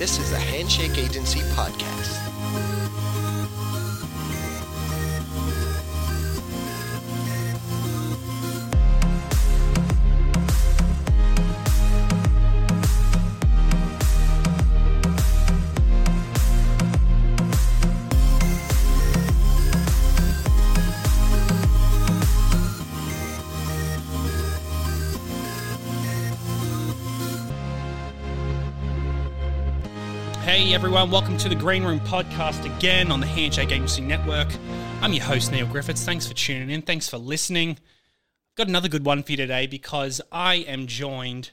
This is the Handshake Agency podcast. Everyone, welcome to the Green Room podcast again on the Handshake Agency Network. I'm your host, Neil Griffiths. Thanks for tuning in. Thanks for listening. I've got another good one for you today because I am joined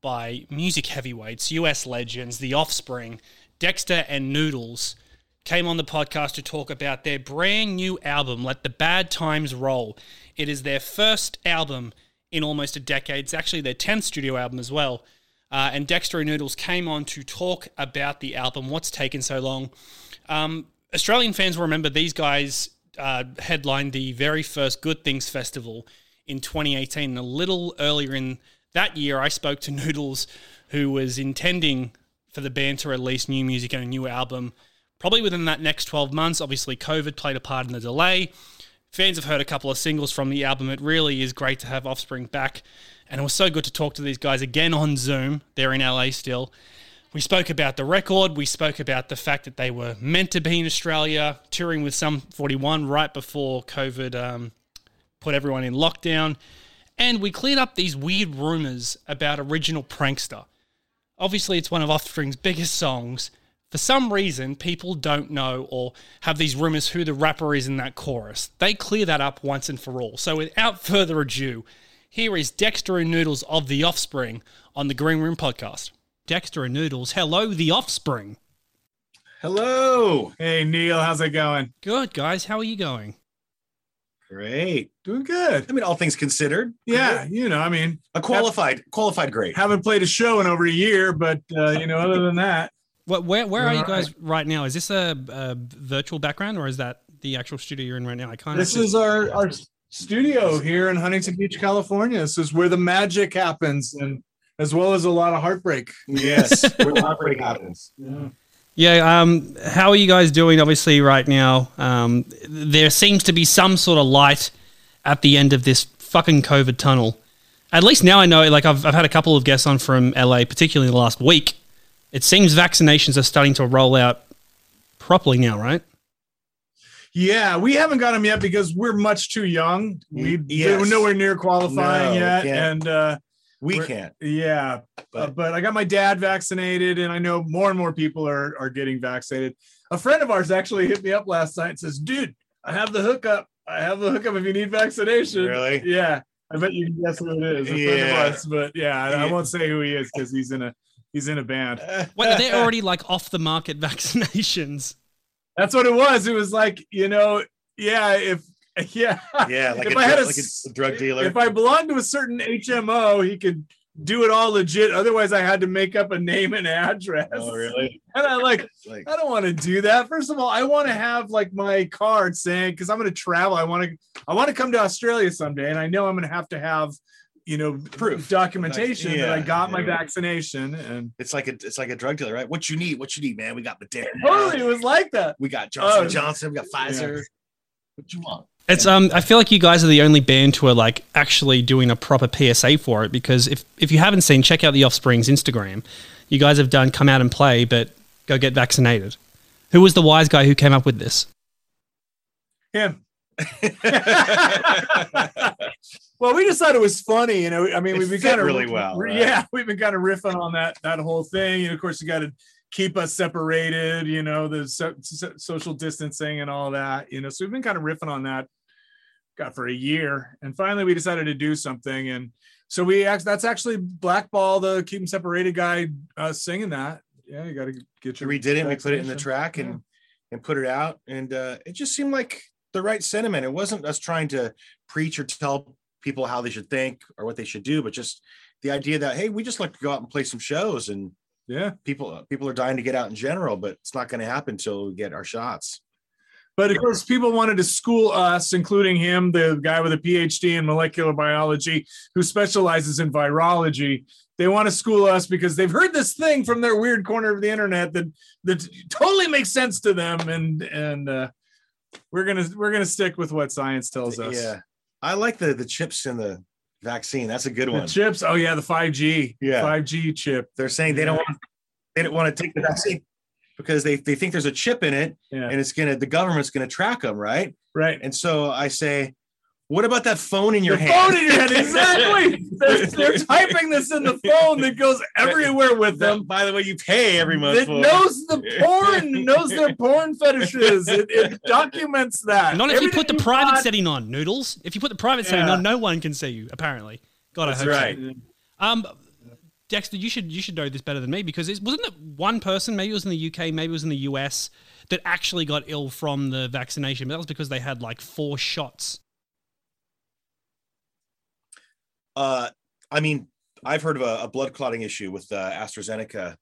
by music heavyweights, US legends, The Offspring, Dexter and Noodles came on the podcast to talk about their brand new album, Let the Bad Times Roll. It is their first album in almost a decade. It's actually their 10th studio album as well. Uh, and Dexter Noodles came on to talk about the album, what's taken so long. Um, Australian fans will remember these guys uh, headlined the very first Good Things Festival in 2018. And a little earlier in that year, I spoke to Noodles, who was intending for the band to release new music and a new album probably within that next 12 months. Obviously, COVID played a part in the delay. Fans have heard a couple of singles from the album. It really is great to have Offspring back. And it was so good to talk to these guys again on Zoom. They're in LA still. We spoke about the record. We spoke about the fact that they were meant to be in Australia, touring with Sum 41 right before COVID um, put everyone in lockdown. And we cleared up these weird rumors about Original Prankster. Obviously, it's one of Offspring's biggest songs. For some reason, people don't know or have these rumors who the rapper is in that chorus. They clear that up once and for all. So, without further ado, here is Dexter and Noodles of The Offspring on the Green Room podcast. Dexter and Noodles, hello, The Offspring. Hello. Hey Neil, how's it going? Good, guys. How are you going? Great. Doing good. I mean, all things considered, Yeah, you know, I mean, a qualified, qualified great. haven't played a show in over a year, but uh, you know, other than that, What, where where are you All guys right now? Is this a, a virtual background or is that the actual studio you're in right now? I kind of this is our our studio here in Huntington Beach, California. This is where the magic happens, and as well as a lot of heartbreak. Yes, where heartbreak happens. Yeah. Um. How are you guys doing? Obviously, right now, um, there seems to be some sort of light at the end of this fucking COVID tunnel. At least now I know. Like I've I've had a couple of guests on from LA, particularly in the last week. It seems vaccinations are starting to roll out properly now, right? Yeah, we haven't got them yet because we're much too young. We Yes. we're nowhere near qualifying No, yet, can't. and uh, We can't. Yeah, but, But- but I got my dad vaccinated, and I know more and more people are are getting vaccinated. A friend of ours actually hit me up last night and says, "Dude, I have the hookup. I have the hookup if you need vaccination." Really? Yeah, I bet you can guess who it is. A friend Yeah. of ours, but yeah, I, I won't say who he is because he's in a he's in a band. Wait, are they already like off the market vaccinations? That's what it was. It was like you know, yeah, if yeah, Yeah, like, If a, I had a like a drug dealer. If I belonged to a certain HMO, he could do it all legit. Otherwise, I had to make up a name and address. oh, really? And I like, like, I don't want to do that. First of all, I want to have like my card saying because I'm going to travel. I want to, I want to come to Australia someday, and I know I'm going to have to have, you know, Proof. documentation that I Yeah, got my vaccination. And it's like a, it's like a drug dealer, right? What you need? What you need, man? We got Moderna. totally, it was like that. We got Johnson Oh. Johnson. We got Pfizer. What you want? It's um I feel like you guys are the only band who are like actually doing a proper PSA for it because if if you haven't seen, check out the Offspring's Instagram. You guys have done come out and play, but go get vaccinated. Who was the wise guy who came up with this? Him. well, we just thought it was funny, you know. I mean, It we've been kind of really well, right? Yeah, we've been kind of riffing on that that whole thing. And of course, you got to keep us separated, you know, the so, so- social distancing and all that, you know. So we've been kind of riffing on that, got for a year, and finally we decided to do something. And so we act that's actually Blackball, the keep them separated guy, uh, singing that. Yeah, you got to get your. we did it. We put it in the track and and put it out, and uh, it just seemed like the right sentiment. It wasn't us trying to preach or tell people how they should think or what they should do, but just the idea that hey, we just like to go out and play some shows, and Yeah. people people are dying to get out in general, but it's not going to happen until we get our shots. But of course, people wanted to school us, including him, the guy with a PhD in molecular biology who specializes in virology. They want to school us because they've heard this thing from their weird corner of the internet that that totally makes sense to them, and and uh, we're gonna we're gonna stick with what science tells us. Yeah, I like the the chips in the vaccine. That's a good The one. chips. Oh yeah, the five G. Yeah. five G chip. They're saying they don't want they don't want to take the vaccine because they, they think there's a chip in it Yeah, and it's gonna the government's gonna track them, right? right. And so I say, what about that phone in your the hand? phone in your head, exactly. they're, they're typing this in the phone that goes everywhere with them. That, by the way, you pay every month. It for. knows the porn, knows their porn fetishes. It, it documents that. Not if you put the private got- setting on, Noodles. If you put the private setting on, no one can see you, apparently. God, I That's hope so. right. Um, Dexter, you should you should know this better than me because it, wasn't it one person, maybe it was in the UK, maybe it was in the US, that actually got ill from the vaccination. But that was because they had like four shots. Uh, I mean, I've heard of a, a blood clotting issue with the AstraZeneca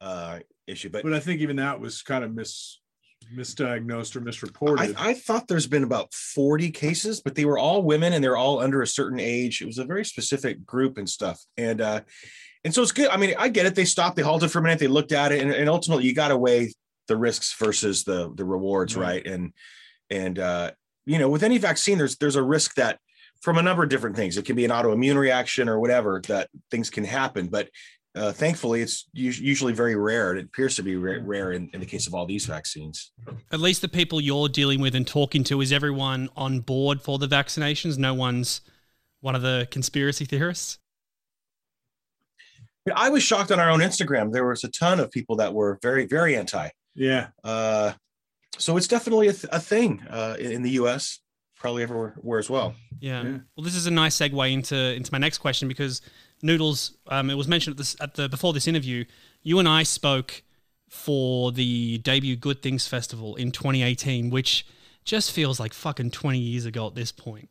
uh, issue, but But I think even that was kind of mis misdiagnosed or misreported. I, I thought there's been about 40 cases, but they were all women and they're all under a certain age. It was a very specific group and stuff. And uh, and so it's good. I mean, I get it. They stopped, they halted for a minute, they looked at it, and, and ultimately you got to weigh the risks versus the the rewards, Right. right? And and uh, you know, with any vaccine, there's there's a risk that from a number of different things. It can be an autoimmune reaction or whatever that things can happen, but uh, thankfully, it's usually very rare. It appears to be ra- rare in, in the case of all these vaccines. At least the people you're dealing with and talking to is everyone on board for the vaccinations. No one's one of the conspiracy theorists. I was shocked on our own Instagram. There was a ton of people that were very, very anti. yeah. Uh, so it's definitely a, th- a thing uh, in, in the U.S. Probably everywhere where as well. Yeah. Yeah. Well, this is a nice segue into into my next question because Noodles, um, it was mentioned at this at the before this interview. You and I spoke for the debut Good Things Festival in 2018, which just feels like fucking 20 years ago at this point.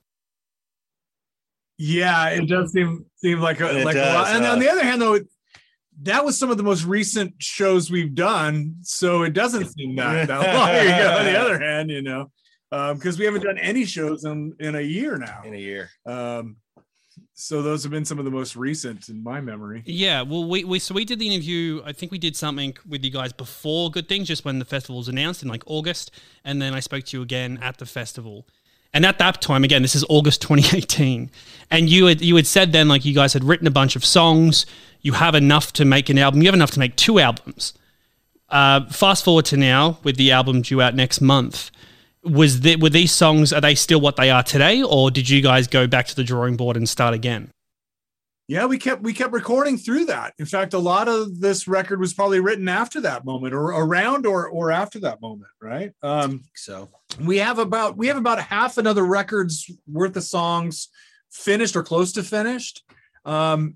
Yeah, it does seem seem like a It like a does, lot. And uh, on the other hand, though, that was some of the most recent shows we've done, so it doesn't seem that, that long ago. On the other hand, you know, because we haven't done any shows in in a year now. In a year, Um, so those have been some of the most recent in my memory. Yeah, well, we, we so we did the interview. I think we did something with you guys before Good Things, just when the festival was announced in like August, and then I spoke to you again at the festival. And at that time, again, this is August 2018, and you had you had said then like you guys had written a bunch of songs. You have enough to make an album. You have enough to make two albums. Uh, fast forward to now with the album due out next month. Was there, were these songs are they still what they are today, or did you guys go back to the drawing board and start again? Yeah, we kept we kept recording through that. In fact, a lot of this record was probably written after that moment, or around, or or after that moment, right? Um, so we have about we have about half another record's worth of songs finished or close to finished um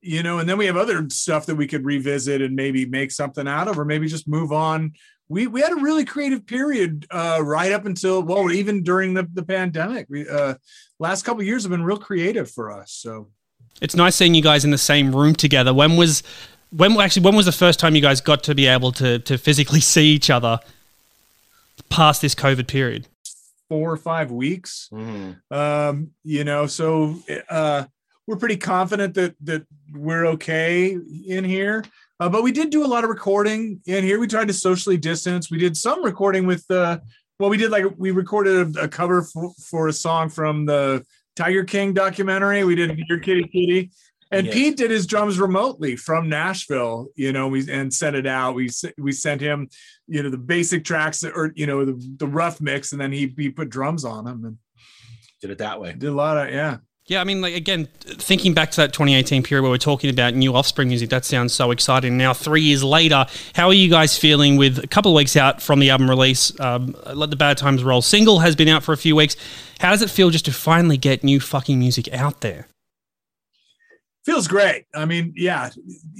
you know and then we have other stuff that we could revisit and maybe make something out of or maybe just move on we we had a really creative period uh right up until well even during the, the pandemic we uh last couple of years have been real creative for us so It's nice seeing you guys in the same room together. When was when actually when was the first time you guys got to be able to to physically see each other past this COVID period? four or five weeks mhm. um you know so uh we're pretty confident that that we're okay in here uh, but we did do a lot of recording in here we tried to socially distance we did some recording with uh well we did like we recorded a, a cover for, for a song from the tiger king documentary we did your kitty kitty and Yes. pete did his drums remotely from nashville you know we and sent it out we we sent him you know the basic tracks or you know the, the rough mix and then he he put drums on them and did it that way. did a lot of yeah. Yeah, I mean, like again, thinking back to that 2018 period where we're talking about new Offspring music, that sounds so exciting. Now, three years later, how are you guys feeling with a couple of weeks out from the album release? Um, Let the Bad Times Roll single has been out for a few weeks. How does it feel just to finally get new fucking music out there? Feels great. I mean, yeah,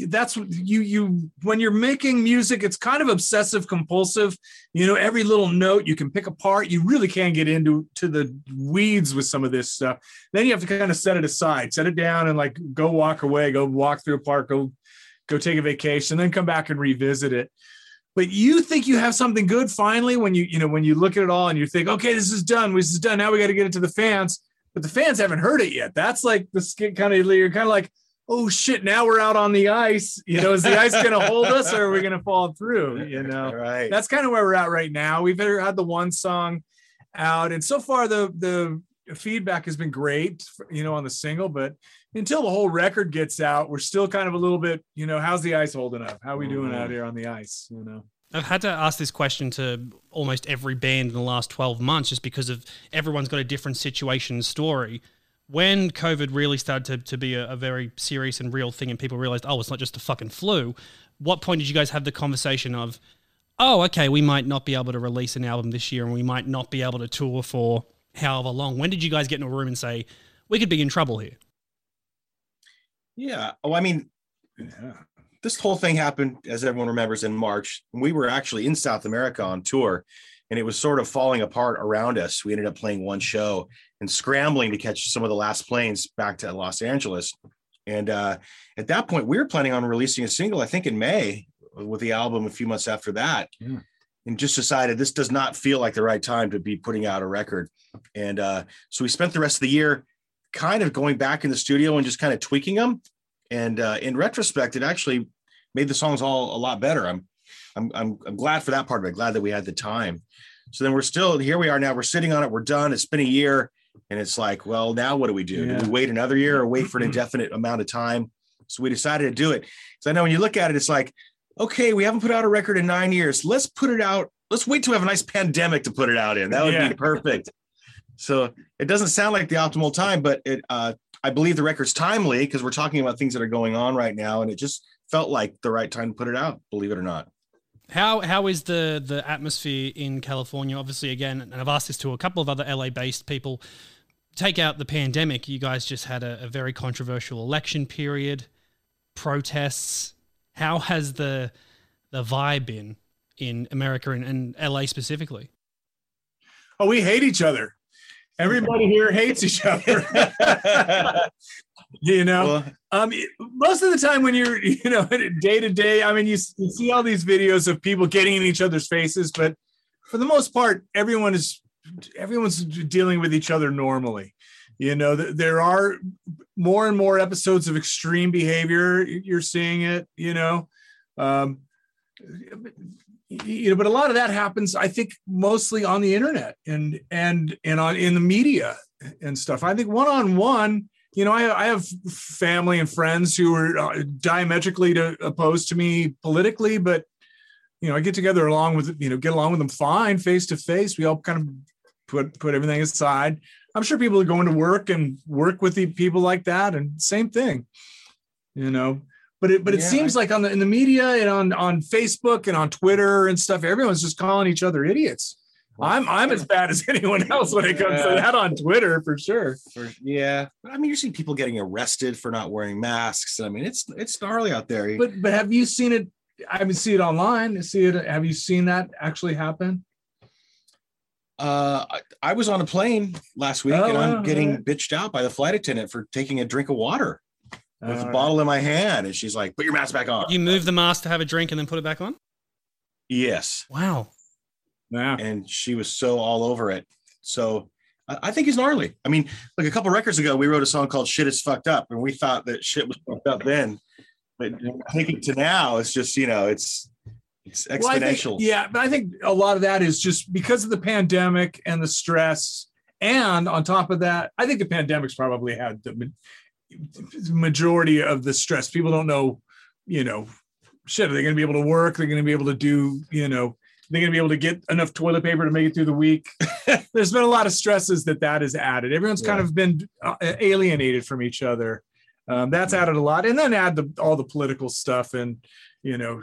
that's you you when you're making music, it's kind of obsessive compulsive. You know, every little note you can pick apart. You really can get into to the weeds with some of this stuff. Then you have to kind of set it aside, set it down, and like go walk away, go walk through a park, go go take a vacation, then come back and revisit it. but you think you have something good finally when you you know when you look at it all and you think okay this is done this is done now we got to get it to the fans but the fans haven't heard it yet. That's like the kind of you're kind of like oh shit now we're out on the ice. You know is the ice going to hold us or are we going to fall through you know? Right. that's kind of where we're at right now. We've had the one song out and so far the the feedback has been great you know on the single but until the whole record gets out we're still kind of a little bit you know how's the ice holding up? How are we doing mm-hmm. out here on the ice you know I've had to ask this question to almost every band in the last 12 months just because of everyone's got a different situation and story. When COVID really started to, to be a, a very serious and real thing and people realized, oh, it's not just the fucking flu, what point did you guys have the conversation of, oh, okay, we might not be able to release an album this year and we might not be able to tour for however long? When did you guys get in a room and say, we could be in trouble here? Yeah. Oh, I mean, yeah this whole thing happened, as everyone remembers, in March. We were actually in South America on tour, and it was sort of falling apart around us. We ended up playing one show and scrambling to catch some of the last planes back to Los Angeles. And uh, at that point, we were planning on releasing a single, I think in May, with the album a few months after that. Yeah. And just decided this does not feel like the right time to be putting out a record. And uh, so we spent the rest of the year kind of going back in the studio and just kind of tweaking them and uh, in retrospect, it actually made the songs all a lot better. I'm, I'm, I'm, I'm glad for that part of it. Glad that we had the time. So then we're still here. We are now. We're sitting on it. We're done. It's been a year, and it's like, well, now what do we do? Yeah. Do we wait another year or wait for an indefinite amount of time? So we decided to do it. So I know when you look at it, it's like, okay, we haven't put out a record in nine years. Let's put it out. Let's wait to have a nice pandemic to put it out in. That would Yeah. be perfect. So it doesn't sound like the optimal time, but it uh, I believe the record's timely because we're talking about things that are going on right now, and it just felt like the right time to put it out. Believe it or not. How how is the the atmosphere in California? Obviously, again, and I've asked this to a couple of other LA based people. Take out the pandemic, you guys just had a, a very controversial election period, protests. How has the the vibe been in America and, and LA specifically? oh we hate each other everybody here hates each other you know Well, Um, most of the time when you're, you know, day to day, I mean, you, you see all these videos of people getting in each other's faces, but for the most part, everyone is, everyone's dealing with each other normally. You know, th- there are more and more episodes of extreme behavior. You're seeing it, you know, um, you know, but a lot of that happens, I think, mostly on the internet and and and on in the media and stuff. I think one on one you know, I, I have family and friends who are uh, diametrically to, opposed to me politically, but you know, I get together along with you know, get along with them fine, face to face. We all kind of put put everything aside. I'm sure people are going to work and work with the people like that, and same thing, you know. But it but it Yeah, seems like on the in the media and on on Facebook and on Twitter and stuff, everyone's just calling each other idiots. I'm I'm as bad as anyone else when it comes to that on Twitter for sure. for, yeah, but I mean, you're seeing people getting arrested for not wearing masks. I mean, it's it's gnarly out there. But but have you seen it? I haven't seen it online. See it? Have you seen that actually happen? uh, I, I was on a plane last week, Oh, and I'm wow, getting alright. bitched out by the flight attendant for taking a drink of water with a Uh, bottle in my hand, and she's like, "Put your mask back on." You move the mask to have a drink and then put it back on. yes, Wow. Wow. and she was so all over it. So I, I think he's gnarly. I mean, like a couple records ago, we wrote a song called "Shit Is Fucked Up," and we thought that shit was fucked up then. But thinking to now, it's just you know, it's it's Well, think- exponential. yeah, but I think a lot of that is just because of the pandemic and the stress, and on top of that, I think the pandemic's probably had the ma- majority of the stress. People don't know, you know, shit. Are they going to be able to work? They're going to be able to do, you know, they're going to be able to get enough toilet paper to make it through the week. There's been a lot of stresses that that has added. Everyone's kind of been uh, alienated from each other. Um, that's added a lot, and then add the, all the political stuff and you know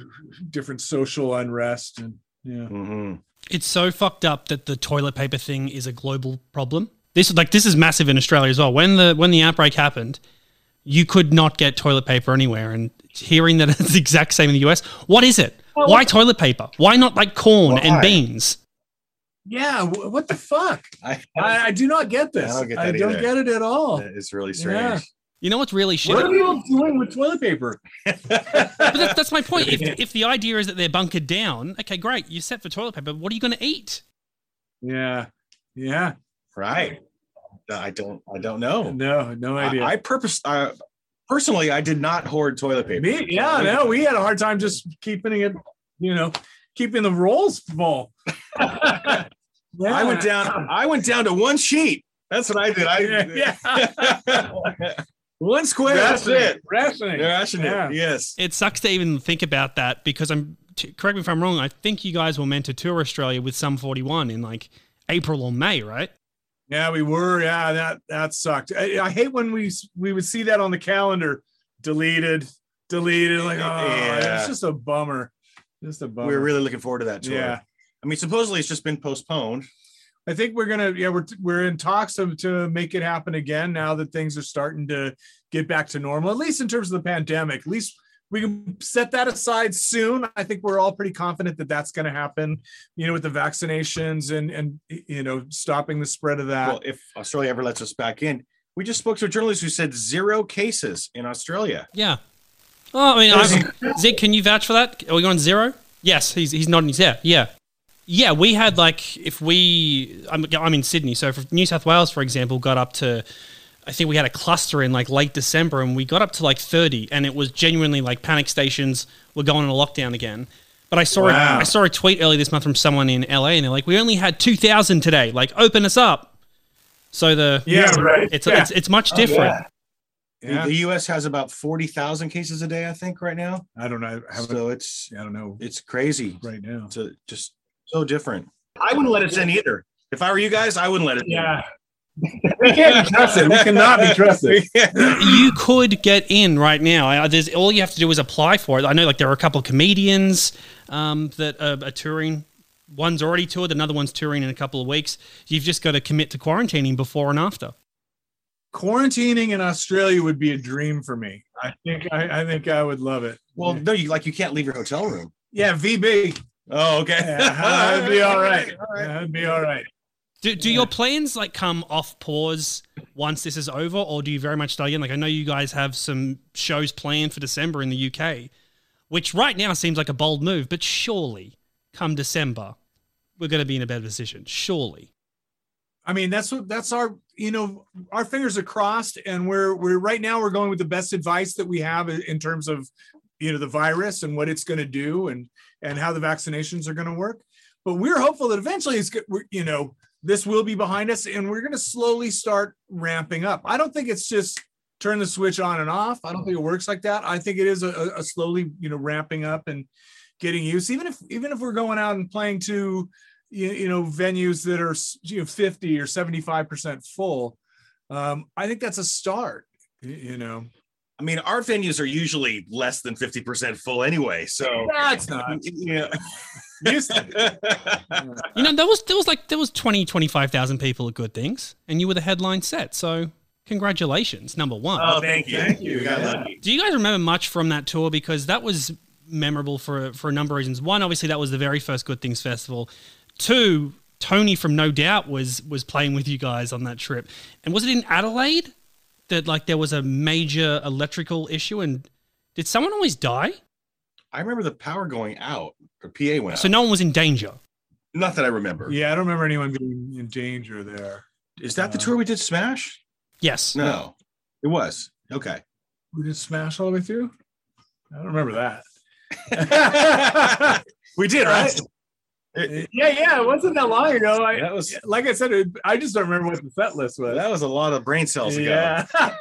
different social unrest and yeah. Mhm. It's so fucked up that the toilet paper thing is a global problem. This like this is massive in Australia as well. When the when the outbreak happened, you could not get toilet paper anywhere. And hearing that it's the exact same in the US, what is it? Well, Why toilet paper? Why not like corn and Why? beans? Yeah, what the fuck? I, I, I do not get this. I don't get I don't get it at all. it's really Yeah. strange. You know what's really shit? What are people doing with toilet paper? But that's, that's my point. If, if the idea is that they're bunkered down, okay, great, you're set for toilet paper. What are you going to eat? Yeah, yeah. right. I don't. I don't know. No, no idea. I, I purpose. Uh, personally, I did not hoard toilet paper. Me, yeah, no, we had a hard time just keeping it, you know, keeping the rolls full. I went down. I went down to one sheet. That's what I did. I Yeah. one square. That's Rationing, it. Rationing. Rationing. Yeah. Yes. It sucks to even think about that because I'm. T- correct me if I'm wrong. I think you guys were meant to tour Australia with Sum 41 in like April or May, right? Yeah, we were. Yeah, that that sucked. I, I hate when we we would see that on the calendar, deleted, deleted. Like, oh, Yeah. it's just a bummer. Just a bummer. We were really looking forward to that tour. Yeah. I mean, supposedly it's just been postponed. I think we're gonna yeah we're we're in talks to, to make it happen again now that things are starting to get back to normal at least in terms of the pandemic at least we can set that aside soon I think we're all pretty confident that that's going to happen you know with the vaccinations and and you know stopping the spread of that Well, if Australia ever lets us back in, we just spoke to a journalist who said zero cases in Australia. Yeah. Oh, I mean, I'm, Zig, can you vouch for that? Are we on zero? Yes, he's he's nodding his head. Yeah. Yeah, we had like if we I'm, I'm in Sydney, so for New South Wales, for example, got up to I think we had a cluster in like late December, and we got up to like 30, and it was genuinely like panic stations were going into lockdown again. But I saw Wow. a, I saw a tweet earlier this month from someone in LA, and they're like, "We only had 2,000 today. Like, open us up." So the yeah right it's yeah. it's it's much oh, different. The- yeah. The U.S. has about forty thousand cases a day, I think, right now. I don't know I, So it's I don't know it's crazy. right now To just so different. I wouldn't let us in either. If I were you guys, I wouldn't let it. yeah we can't be trusted we cannot be trusted you could get in right now. There's all you have to do is apply for it. I know, like there are a couple of comedians um, that are, are touring. One's already toured, another one's touring in a couple of weeks. You've just got to commit to quarantining before and after. quarantining in Australia would be a dream for me I think I, I think I would love it well, no, you like you can't leave your hotel room. yeah VB Oh, okay. Yeah, that'd be all right. All right. That'd be all right. Do, do your plans like come off pause once this is over, or do you very much start again? Like I know you guys have some shows planned for December in the UK, which right now seems like a bold move, but surely come December, we're going to be in a better position. Surely. I mean, that's what that's our you know our fingers are crossed, and we're we're right now we're going with the best advice that we have in terms of you know the virus and what it's going to do and and how the vaccinations are going to work. But we're hopeful that eventually it's you know this will be behind us, and we're going to slowly start ramping up. I don't think it's just turn the switch on and off. I don't think it works like that. I think it is a, a- slowly you know ramping up and getting used. Even if even if we're going out and playing to you, you know venues that are you know 50 or 75 percent full um i think that's a start you know I mean, our venues are usually less than fifty percent full anyway. So that's not yeah. Used to You know, there was there was like there was 20, 25,000 people at Good Things, and you were the headline set. So congratulations, number one. oh, thank you. Thank you. Yeah. Do you guys remember much from that tour? Because that was memorable for for a number of reasons. One, obviously, that was the very first Good Things festival. Two, Tony from No Doubt was was playing with you guys on that trip. And was it in Adelaide that like there was a major electrical issue? And did someone always die? I remember the power going out. The PA went So out. no one was in danger. Not that I remember. yeah i don't remember anyone being in danger there Is that the Uh, tour we did Smash? Yes. No, it was. Okay. we did smash all the way through i don't remember that we did, right? yeah yeah it wasn't that long ago I, That was like i said it, i just don't remember what the set list was that was a lot of brain cells ago. Yeah.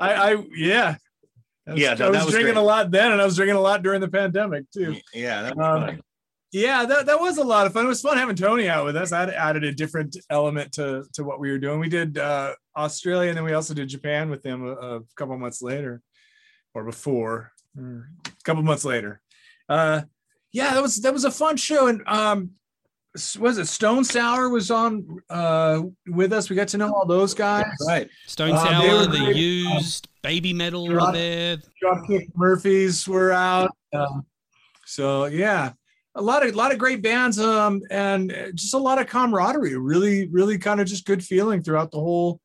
I, I, yeah. I was, Yeah, no, I was, was drinking great. a lot then, and I was drinking a lot during the pandemic too. Yeah, that was Um, fun. Yeah, that, that was a lot of fun. It was fun having Tony out with us. That added a different element to to what we were doing. We did uh, Australia, and then we also did Japan with them a, a couple months later, or before, or a couple months later. Uh, yeah, that was that was a fun show, and um, was it Stone Sour was on uh, with us? We got to know all those guys. Right. Stone they Sour, were the used, Baby Metal were Drop- there. Dropkick Murphys were out. Um, so yeah, a lot of a lot of great bands, um, and just a lot of camaraderie. Really, really kind of just good feeling throughout the whole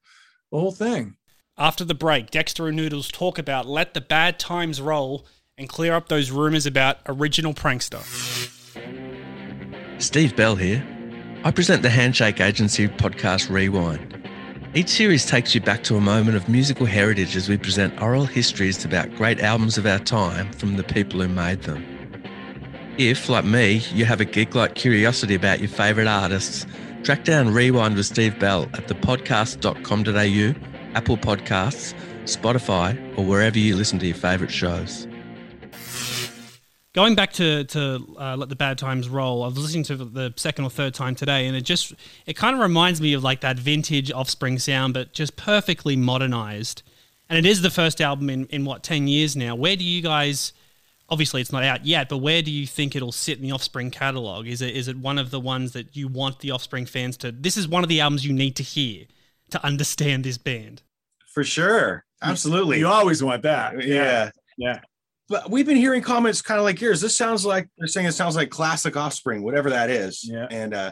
the whole thing. After the break, Dexter and Noodles talk about let the bad times roll and clear up those rumors about original prankster. Steve Bell here. I present the Handshake Agency podcast Rewind. Each series takes you back to a moment of musical heritage as we present oral histories about great albums of our time from the people who made them. If, like me, you have a geek like curiosity about your favourite artists, track down Rewind with Steve Bell at thepodcast.com.au, Apple Podcasts, Spotify, or wherever you listen to your favourite shows. Going back to to uh, let the bad times roll, I was listening to the second or third time today, and it just it kind of reminds me of like that vintage Offspring sound, but just perfectly modernized. And it is the first album in in what ten years now. Where do you guys? Obviously, it's not out yet, but where do you think it'll sit in the Offspring catalog? Is it is it one of the ones that you want the Offspring fans to? This is one of the albums you need to hear to understand this band. For sure. Absolutely. You always want that. yeah. Yeah. But we've been hearing comments kind of like yours. This sounds like they're saying it sounds like classic offspring, whatever that is. Yeah. And uh,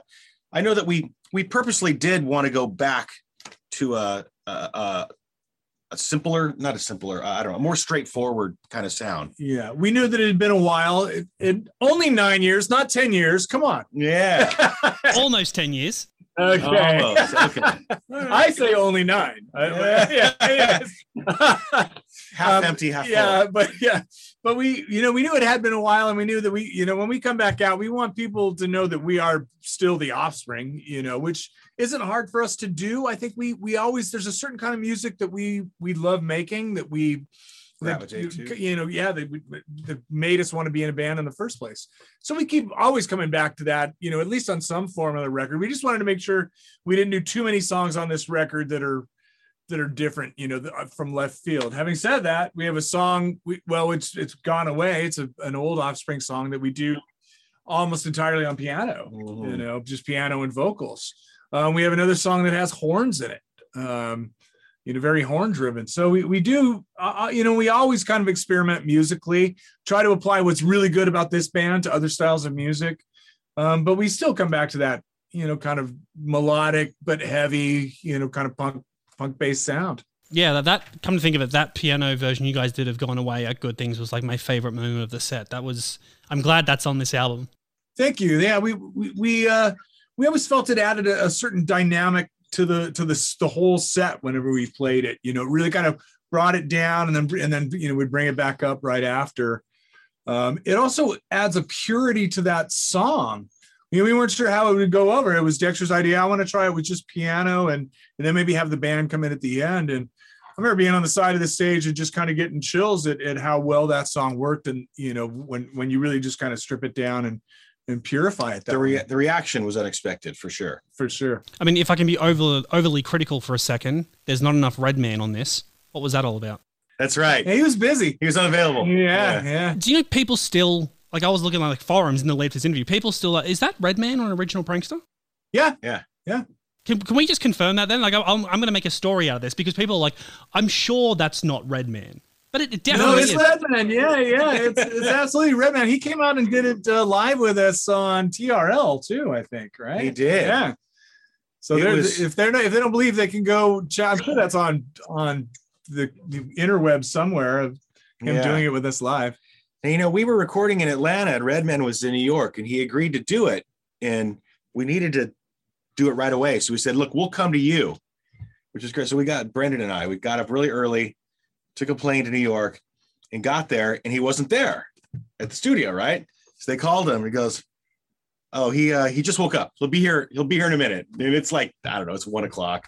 I know that we we purposely did want to go back to a a, a, a simpler, not a simpler, uh, I don't know, a more straightforward kind of sound. Yeah. We knew that it had been a while. It, it only nine years, not 10 years. Come on. Yeah. Almost ten years. okay. Almost. Okay. I say only nine. I- yeah, yeah. Half Um, empty, half yeah, full. but yeah, but we, you know, we knew it had been a while, and we knew that we, you know, when we come back out, we want people to know that we are still the offspring, you know, which isn't hard for us to do. I think we, we always there's a certain kind of music that we we love making that we that, Gravitate you, to. you know, yeah, that, that made us want to be in a band in the first place. So we keep always coming back to that, you know, at least on some form of the record. We just wanted to make sure we didn't do too many songs on this record that are that are different, you know, uh, from left field. Having said that, we have a song. We, well, it's it's gone away. It's a, an old Offspring song that we do almost entirely on piano. You Mhm. know, just piano and vocals. Um, we have another song that has horns in it. Um, you know, very horn driven. So we we do, uh, uh, you know, we always kind of experiment musically, try to apply what's really good about this band to other styles of music. Um, but we still come back to that, you know, kind of melodic but heavy, you know, kind of punk punk based sound. Yeah, that, that come to think of it, that piano version you guys did of Gone Away at Good Things was like my favorite moment of the set. That was I'm glad that's on this album. Thank you. Yeah, we we we uh we always felt it added a, a certain dynamic to the to the the whole set whenever we played it. You know, really kind of brought it down and then and then you know we'd bring it back up right after. Um, it also adds a purity to that song. You know, we weren't sure how it would go over. It was Dexter's idea. I want to try it with just piano and and then maybe have the band come in at the end. And I remember being on the side of the stage and just kind of getting chills at, at how well that song worked. And you know, when when you really just kind of strip it down and and purify it that The, rea- the reaction was unexpected for sure. for sure. I mean, if I can be over, overly critical for a second, there's not enough Redman on this. What was that all about? That's right. Yeah, he was busy. He was unavailable. Yeah, yeah. Do you know people still like I was looking at like forums in the latest interview? People still like, is that Redman or an original Prankster? Yeah. Yeah. Yeah. Can, can we just confirm that then? Like, I- I'm, I'm going to make a story out of this because people are like, I'm sure that's not Redman, but it, it No, definitely it's is. Redman. Yeah, yeah. It's, it's absolutely Redman. He came out and did it uh, live with us on TRL too. I think, right? He did. Yeah. So It they're, was- if they're not, if they don't believe, they can go. I'm sure that's on on the, the interweb somewhere of him Yeah. doing it with us live. You know, we were recording in Atlanta and Redman was in New York and he agreed to do it. And we needed to do it right away. So we said, look, we'll come to you, which is great. So we got Brendan and I, we got up really early, took a plane to New York and got there and he wasn't there at the studio, right? So they called him and he goes, Oh, he uh he just woke up. He'll be here, he'll be here in a minute. And it's like, I don't know, it's one o'clock.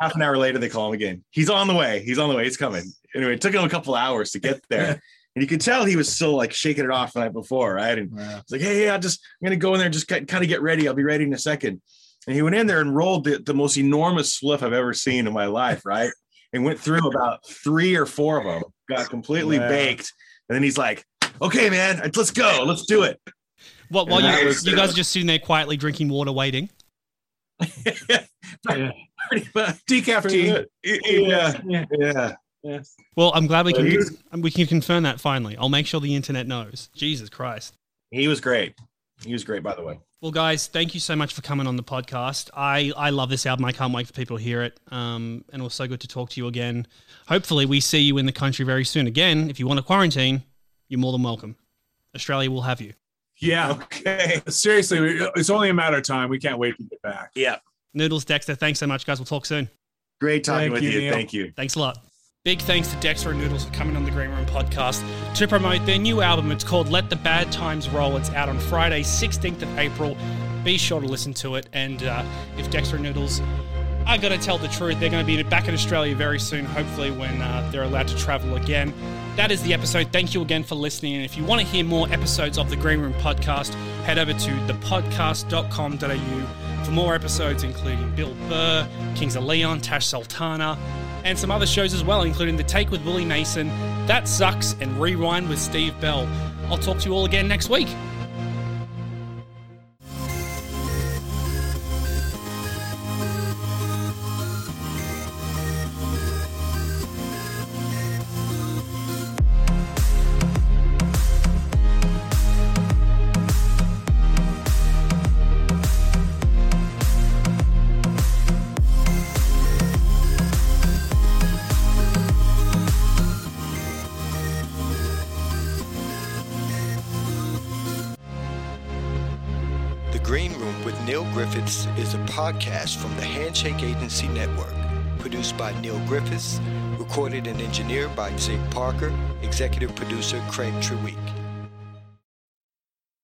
Half an hour later, they call him again. He's on the way. He's on the way. He's coming. Anyway, it took him a couple hours to get there. And you could tell he was still like shaking it off the night before, right? And it's like, hey, yeah, I just I'm gonna go in there, and just kind of get ready. I'll be ready in a second. And he went in there and rolled the, the most enormous spliff I've ever seen in my life, right? And went through about three or four of them, got completely Wow. baked. And then he's like, okay, man, let's go, let's do it. What, while And you, was- you guys are just sitting there quietly drinking water, waiting. Yeah. Pretty much. Decaf tea. Yeah, Yeah. yeah. Yes. Well, I'm glad we can he's- we can confirm that finally. I'll make sure the internet knows. Jesus Christ. He was great. He was great, by the way. Well, guys, thank you so much for coming on the podcast. I, I love this album. I can't wait for people to hear it. Um, and it was so good to talk to you again. Hopefully, we see you in the country very soon. Again, if you want to quarantine, you're more than welcome. Australia will have you. Yeah. Okay. Seriously, we- it's only a matter of time. We can't wait to get back. Yeah. Noodles, Dexter, thanks so much, guys. We'll talk soon. Great talking Thank with you, you. Thank you. Thanks a lot. Big thanks to Dexter and Noodles for coming on the Green Room podcast to promote their new album. It's called Let the Bad Times Roll. It's out on Friday, 16th of April. Be sure to listen to it. And uh, if Dexter and Noodles are going to tell the truth, they're going to be back in Australia very soon, hopefully, when uh, they're allowed to travel again. That is the episode. Thank you again for listening. And if you want to hear more episodes of the Green Room podcast, head over to thepodcast.com.au for more episodes, including Bill Burr, Kings of Leon, Tash Sultana, and some other shows as well, including The Take with Willie Mason, That Sucks, and Rewind with Steve Bell. I'll talk to you all again next week. Agency Network. Produced by Neil Griffiths, recorded and engineered by Zig Parker, executive producer Craig Treweek.